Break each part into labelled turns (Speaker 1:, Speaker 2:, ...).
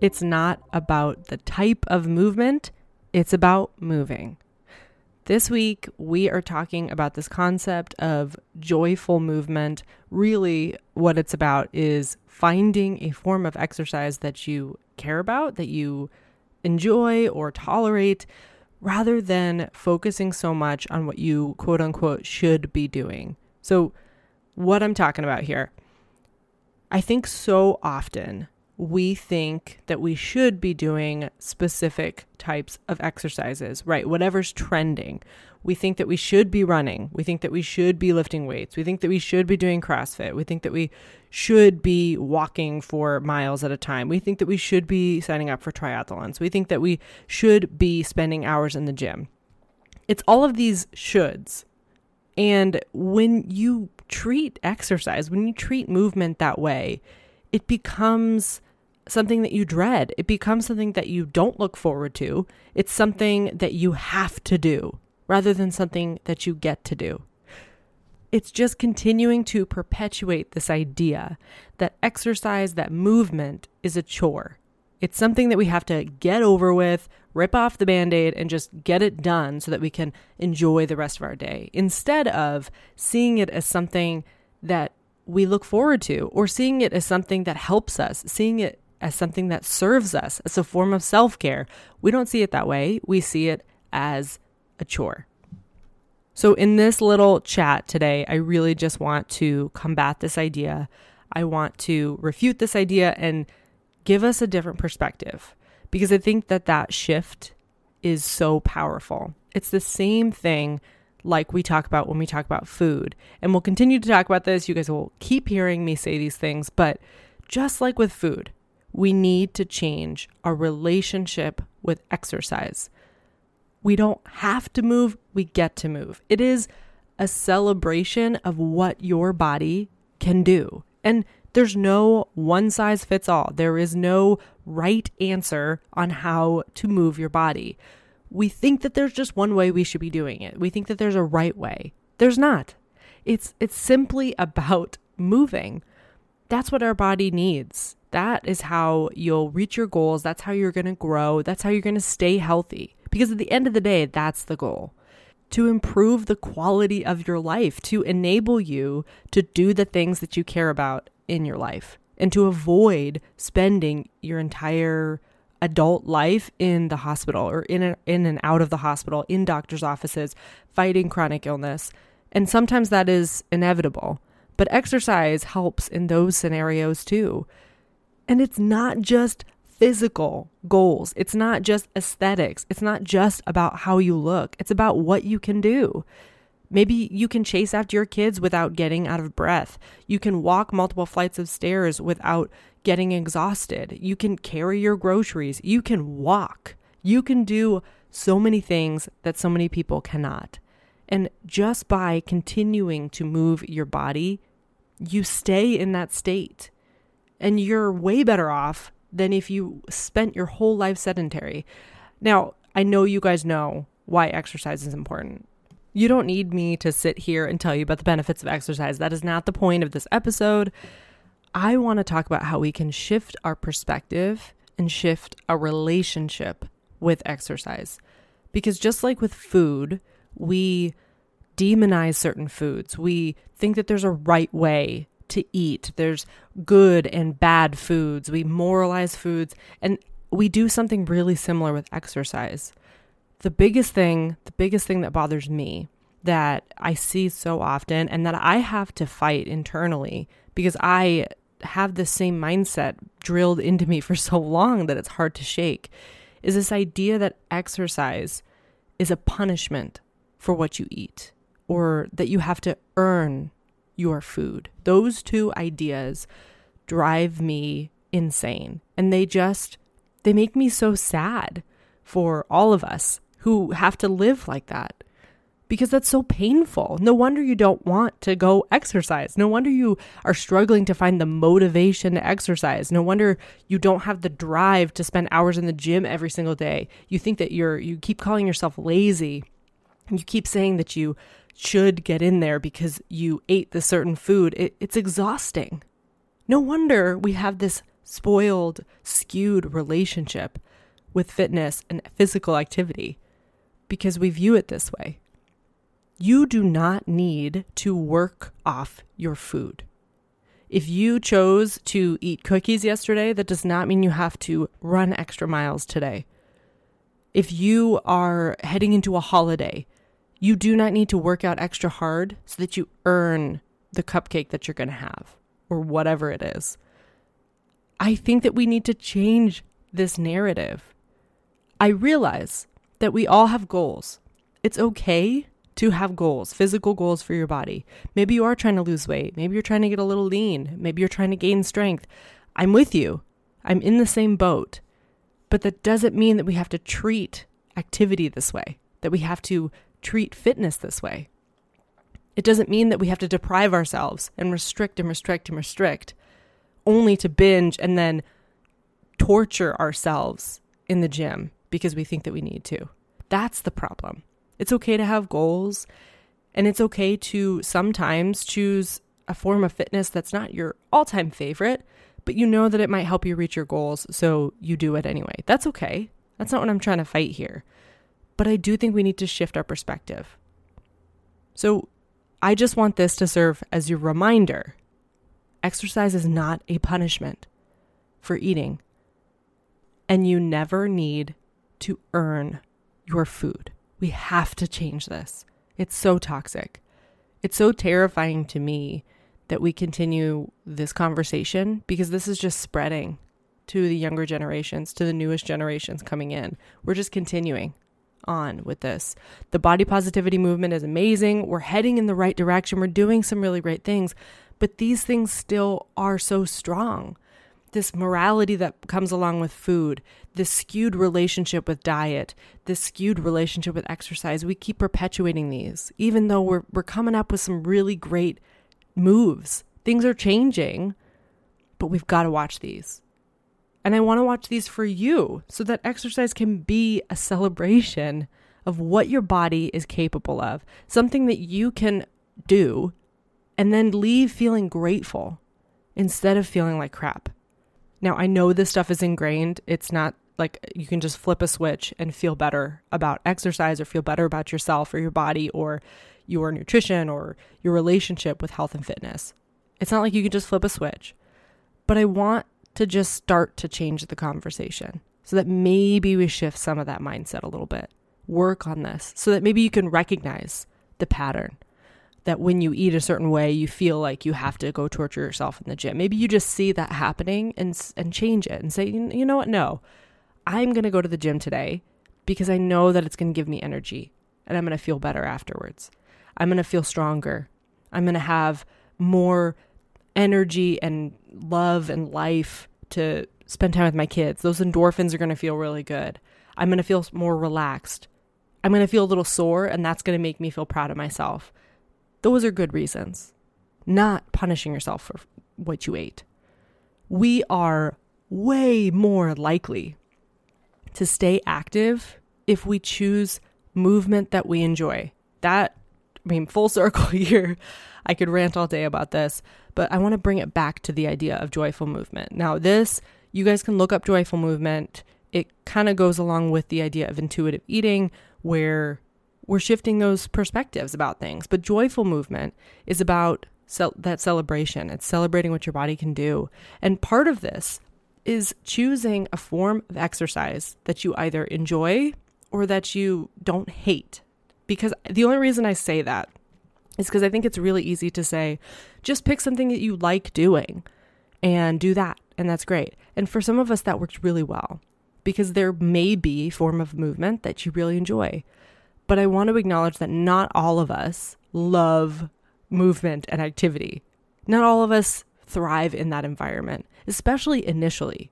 Speaker 1: it's not about the type of movement, it's about moving. This week, we are talking about this concept of joyful movement. Really, what it's about is finding a form of exercise that you care about, that you enjoy or tolerate, rather than focusing so much on what you quote unquote should be doing. So, what I'm talking about here, I think so often we think that we should be doing specific types of exercises, right? Whatever's trending. We think that we should be running. We think that we should be lifting weights. We think that we should be doing CrossFit. We think that we should be walking for miles at a time. We think that we should be signing up for triathlons. We think that we should be spending hours in the gym. It's all of these shoulds. And when you treat exercise, when you treat movement that way, it becomes something that you dread. It becomes something that you don't look forward to. It's something that you have to do rather than something that you get to do. It's just continuing to perpetuate this idea that exercise, that movement is a chore. It's something that we have to get over with, rip off the band aid, and just get it done so that we can enjoy the rest of our day instead of seeing it as something that we look forward to or seeing it as something that helps us, seeing it as something that serves us, as a form of self care. We don't see it that way. We see it as a chore. So, in this little chat today, I really just want to combat this idea. I want to refute this idea and give us a different perspective because I think that that shift is so powerful. It's the same thing like we talk about when we talk about food. And we'll continue to talk about this. You guys will keep hearing me say these things, but just like with food, we need to change our relationship with exercise. We don't have to move, we get to move. It is a celebration of what your body can do. And there's no one size fits all. There is no right answer on how to move your body. We think that there's just one way we should be doing it. We think that there's a right way. There's not. It's it's simply about moving. That's what our body needs. That is how you'll reach your goals. That's how you're going to grow. That's how you're going to stay healthy. Because at the end of the day, that's the goal to improve the quality of your life, to enable you to do the things that you care about in your life, and to avoid spending your entire adult life in the hospital or in, a, in and out of the hospital, in doctor's offices, fighting chronic illness. And sometimes that is inevitable. But exercise helps in those scenarios too. And it's not just physical goals, it's not just aesthetics, it's not just about how you look, it's about what you can do. Maybe you can chase after your kids without getting out of breath. You can walk multiple flights of stairs without getting exhausted. You can carry your groceries. You can walk. You can do so many things that so many people cannot. And just by continuing to move your body, you stay in that state and you're way better off than if you spent your whole life sedentary. Now, I know you guys know why exercise is important. You don't need me to sit here and tell you about the benefits of exercise. That is not the point of this episode. I want to talk about how we can shift our perspective and shift our relationship with exercise. Because just like with food, we demonize certain foods. We think that there's a right way to eat. There's good and bad foods. We moralize foods and we do something really similar with exercise. The biggest thing, the biggest thing that bothers me that I see so often and that I have to fight internally because I have the same mindset drilled into me for so long that it's hard to shake is this idea that exercise is a punishment for what you eat or that you have to earn your food. Those two ideas drive me insane and they just they make me so sad for all of us who have to live like that because that's so painful. No wonder you don't want to go exercise. No wonder you are struggling to find the motivation to exercise. No wonder you don't have the drive to spend hours in the gym every single day. You think that you're you keep calling yourself lazy. And you keep saying that you should get in there because you ate the certain food. It, it's exhausting. No wonder we have this spoiled, skewed relationship with fitness and physical activity because we view it this way. You do not need to work off your food. If you chose to eat cookies yesterday, that does not mean you have to run extra miles today. If you are heading into a holiday, you do not need to work out extra hard so that you earn the cupcake that you're going to have or whatever it is. I think that we need to change this narrative. I realize that we all have goals. It's okay to have goals, physical goals for your body. Maybe you are trying to lose weight. Maybe you're trying to get a little lean. Maybe you're trying to gain strength. I'm with you. I'm in the same boat. But that doesn't mean that we have to treat activity this way, that we have to treat fitness this way. It doesn't mean that we have to deprive ourselves and restrict and restrict and restrict only to binge and then torture ourselves in the gym because we think that we need to. That's the problem. It's okay to have goals, and it's okay to sometimes choose a form of fitness that's not your all time favorite, but you know that it might help you reach your goals, so you do it anyway. That's okay. That's not what I'm trying to fight here. But I do think we need to shift our perspective. So I just want this to serve as your reminder exercise is not a punishment for eating, and you never need to earn your food. We have to change this. It's so toxic. It's so terrifying to me that we continue this conversation because this is just spreading to the younger generations, to the newest generations coming in. We're just continuing on with this. The body positivity movement is amazing. We're heading in the right direction. We're doing some really great things, but these things still are so strong this morality that comes along with food, this skewed relationship with diet, this skewed relationship with exercise. We keep perpetuating these, even though we're, we're coming up with some really great moves. Things are changing, but we've got to watch these. And I want to watch these for you so that exercise can be a celebration of what your body is capable of, something that you can do and then leave feeling grateful instead of feeling like crap. Now, I know this stuff is ingrained. It's not like you can just flip a switch and feel better about exercise or feel better about yourself or your body or your nutrition or your relationship with health and fitness. It's not like you can just flip a switch. But I want to just start to change the conversation so that maybe we shift some of that mindset a little bit. Work on this so that maybe you can recognize the pattern that when you eat a certain way, you feel like you have to go torture yourself in the gym. Maybe you just see that happening and and change it and say, you know what? No, I'm going to go to the gym today because I know that it's going to give me energy and I'm going to feel better afterwards. I'm going to feel stronger. I'm going to have more energy and love and life to spend time with my kids. Those endorphins are going to feel really good. I'm going to feel more relaxed. I'm going to feel a little sore, and that's going to make me feel proud of myself. Those are good reasons, not punishing yourself for what you ate. We are way more likely to stay active if we choose movement that we enjoy. That, I mean, full circle here. I could rant all day about this, but I want to bring it back to the idea of joyful movement. Now, this, you guys can look up joyful movement. It kind of goes along with the idea of intuitive eating, where we're shifting those perspectives about things. But joyful movement is about ce- that celebration. It's celebrating what your body can do. And part of this is choosing a form of exercise that you either enjoy or that you don't hate Because the only reason I say that is because I think it's really easy to say, just pick something that you like doing and do that. And that's great. And for some of us, that works really well because there may be a form of movement that you really enjoy. But I want to acknowledge that not all of us love movement and activity. Not all of us thrive in that environment, especially initially.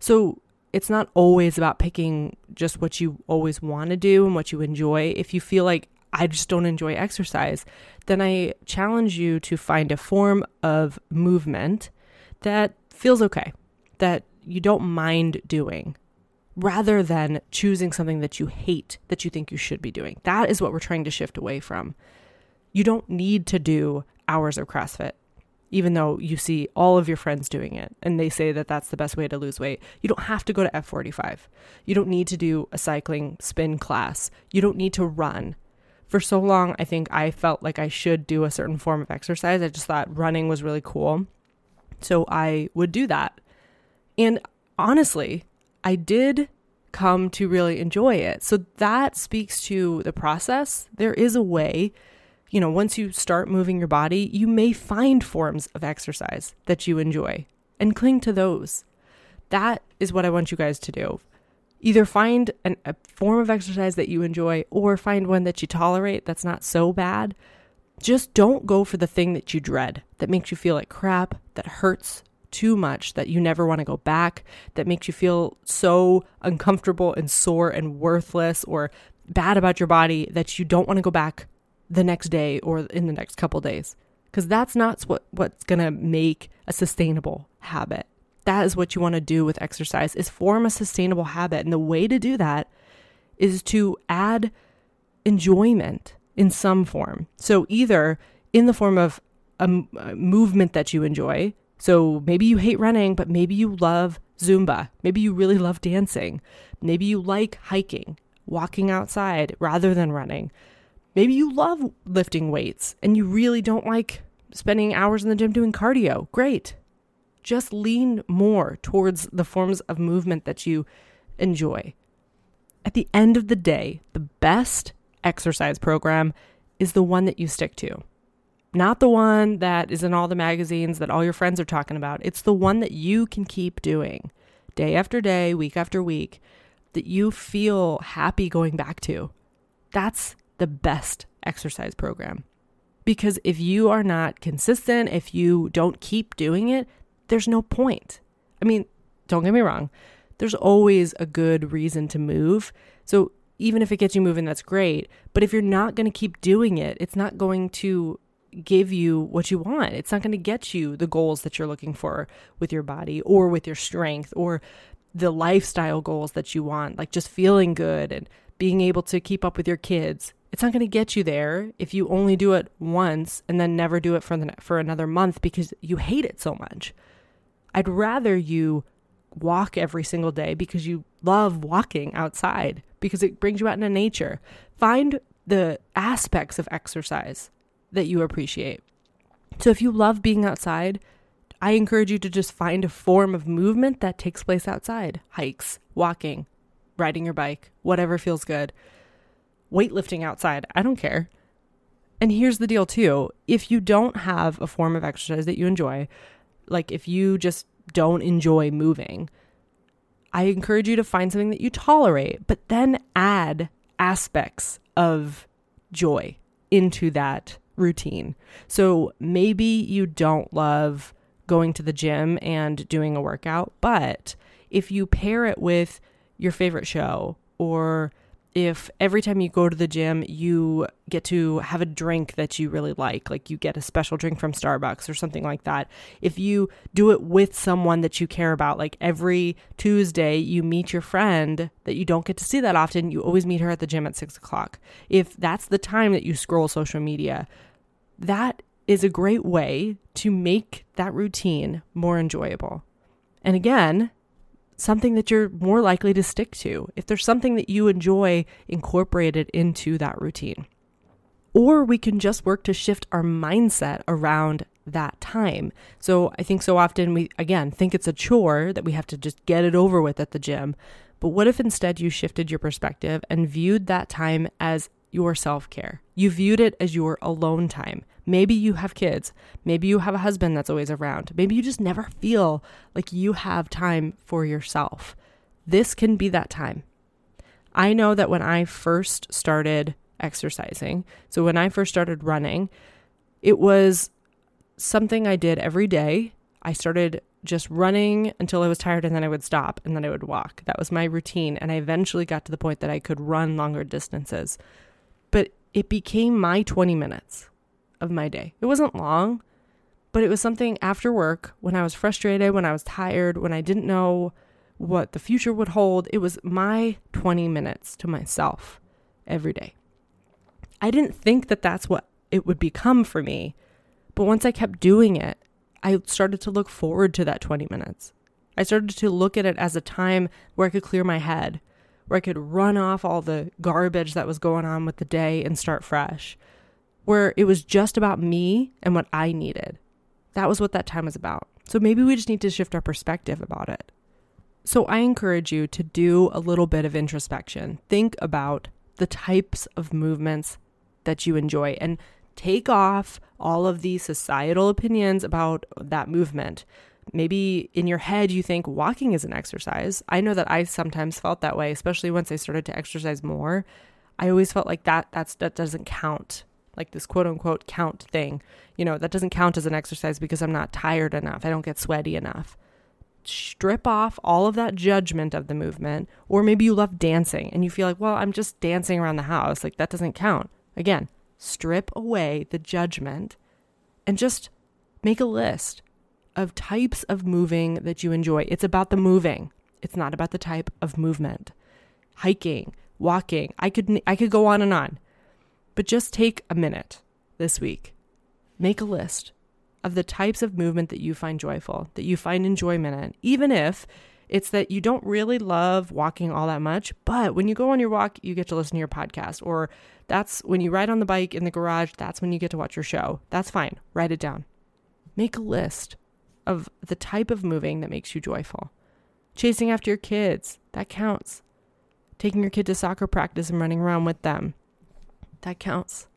Speaker 1: So it's not always about picking just what you always want to do and what you enjoy. If you feel like I just don't enjoy exercise, then I challenge you to find a form of movement that feels okay, that you don't mind doing, rather than choosing something that you hate that you think you should be doing. That is what we're trying to shift away from. You don't need to do hours of CrossFit, even though you see all of your friends doing it and they say that that's the best way to lose weight. You don't have to go to F45. You don't need to do a cycling spin class. You don't need to run for so long, I think I felt like I should do a certain form of exercise. I just thought running was really cool. So I would do that. And honestly, I did come to really enjoy it. So that speaks to the process. There is a way, you know, once you start moving your body, you may find forms of exercise that you enjoy and cling to those. That is what I want you guys to do. Either find an, a form of exercise that you enjoy or find one that you tolerate that's not so bad. Just don't go for the thing that you dread, that makes you feel like crap, that hurts too much, that you never want to go back, that makes you feel so uncomfortable and sore and worthless or bad about your body that you don't want to go back the next day or in the next couple days. Because that's not what, what's going to make a sustainable habit. That is what you want to do with exercise is form a sustainable habit. And the way to do that is to add enjoyment in some form. So either in the form of a, a movement that you enjoy. So maybe you hate running but maybe you love zumba. Maybe you really love dancing. Maybe you like hiking walking outside rather than running maybe you love lifting weights and you really don't like spending hours in the gym doing cardio great just lean more towards the forms of movement that you enjoy. At the end of the day, the best exercise program is the one that you stick to. Not the one that is in all the magazines that all your friends are talking about. It's the one that you can keep doing day after day, week after week, that you feel happy going back to. That's the best exercise program. Because if you are not consistent, if you don't keep doing it, there's no point. I mean, don't get me wrong, there's always a good reason to move. So even if it gets you moving, that's great. But if you're not going to keep doing it, it's not going to give you what you want. It's not going to get you the goals that you're looking for with your body or with your strength or the lifestyle goals that you want, like just feeling good and being able to keep up with your kids. It's not going to get you there if you only do it once and then never do it for the for another month because you hate it so much. I'd rather you walk every single day because you love walking outside because it brings you out into nature. Find the aspects of exercise that you appreciate. So if you love being outside, I encourage you to just find a form of movement that takes place outside hikes, walking, riding your bike, whatever feels good. Weightlifting outside, I don't care. And here's the deal, too if you don't have a form of exercise that you enjoy, like if you just don't enjoy moving, I encourage you to find something that you tolerate, but then add aspects of joy into that routine. So maybe you don't love going to the gym and doing a workout, but if you pair it with your favorite show or if every time you go to the gym, you get to have a drink that you really like, like you get a special drink from Starbucks or something like that. If you do it with someone that you care about, like every Tuesday, you meet your friend that you don't get to see that often, you always meet her at the gym at six o'clock. If that's the time that you scroll social media, that is a great way to make that routine more enjoyable. And again, something that you're more likely to stick to, if there's something that you enjoy, incorporated into that routine. Or we can just work to shift our mindset around that time. So I think so often we, again, think it's a chore that we have to just get it over with at the gym. But what if instead you shifted your perspective and viewed that time as your self care. You viewed it as your alone time. Maybe you have kids. Maybe you have a husband that's always around. Maybe you just never feel like you have time for yourself. This can be that time. I know that when I first started exercising, so when I first started running, it was something I did every day. I started just running until I was tired and then I would stop and then I would walk. That was my routine. And I eventually got to the point that I could run longer distances. But it became my 20 minutes of my day. It wasn't long, but it was something after work when I was frustrated, when I was tired, when I didn't know what the future would hold. It was my 20 minutes to myself every day. I didn't think that that's what it would become for me. But once I kept doing it, I started to look forward to that 20 minutes. I started to look at it as a time where I could clear my head, where I could run off all the garbage that was going on with the day and start fresh, where it was just about me and what I needed. That was what that time was about. So maybe we just need to shift our perspective about it. So I encourage you to do a little bit of introspection. Think about the types of movements that you enjoy and take off all of the societal opinions about that movement. Maybe in your head, you think walking is an exercise. I know that I sometimes felt that way, especially once I started to exercise more. I always felt like that that's that doesn't count. Like this quote unquote count thing. You know, that doesn't count as an exercise because I'm not tired enough. I don't get sweaty enough. Strip off all of that judgment of the movement. Or maybe you love dancing and you feel like, well, I'm just dancing around the house. Like that doesn't count. Again, strip away the judgment and just make a list of types of moving that you enjoy. It's about the moving. It's not about the type of movement. Hiking, walking. I could I could go on and on. But just take a minute this week. Make a list of the types of movement that you find joyful, that you find enjoyment in, even if it's that you don't really love walking all that much, but when you go on your walk, you get to listen to your podcast. Or that's when you ride on the bike in the garage, that's when you get to watch your show. That's fine. Write it down. Make a list of the type of moving that makes you joyful. Chasing after your kids, that counts. Taking your kid to soccer practice and running around with them, that counts.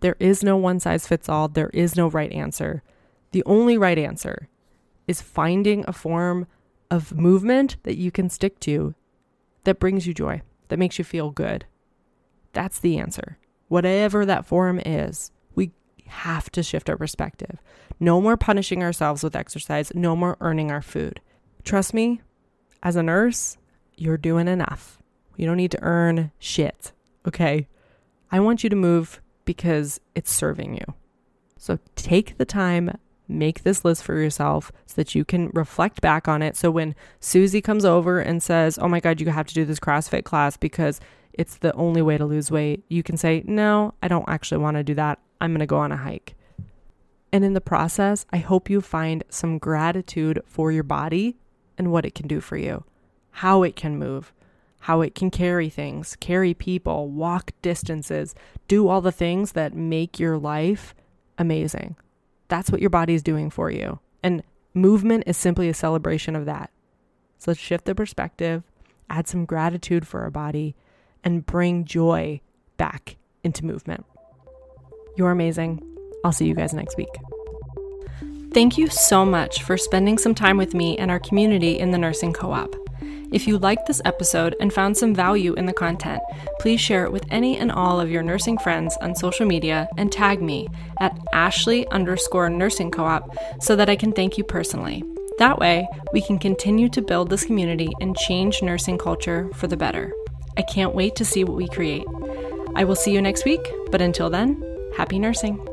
Speaker 1: There is no one size fits all, there is no right answer. The only right answer is finding a form of movement that you can stick to that brings you joy, that makes you feel good. That's the answer. Whatever that form is, we have to shift our perspective. No more punishing ourselves with exercise, no more earning our food. Trust me, as a nurse, you're doing enough. You don't need to earn shit, okay? I want you to move because it's serving you. So take the time make this list for yourself so that you can reflect back on it. So when Susie comes over and says, Oh my God, you have to do this CrossFit class because it's the only way to lose weight, you can say, No, I don't actually want to do that. I'm going to go on a hike. And in the process, I hope you find some gratitude for your body and what it can do for you, how it can move, how it can carry things, carry people, walk distances, do all the things that make your life amazing. That's what your body is doing for you. And movement is simply a celebration of that. So let's shift the perspective, add some gratitude for our body, and bring joy back into movement. You're amazing. I'll see you guys next week. Thank you so much for spending some time with me and our community in the Nursing Co op. If you liked this episode and found some value in the content, please share it with any and all of your nursing friends on social media and tag me at Ashley underscore nursing co op so that I can thank you personally. That way, we can continue to build this community and change nursing culture for the better. I can't wait to see what we create. I will see you next week, but until then, happy nursing.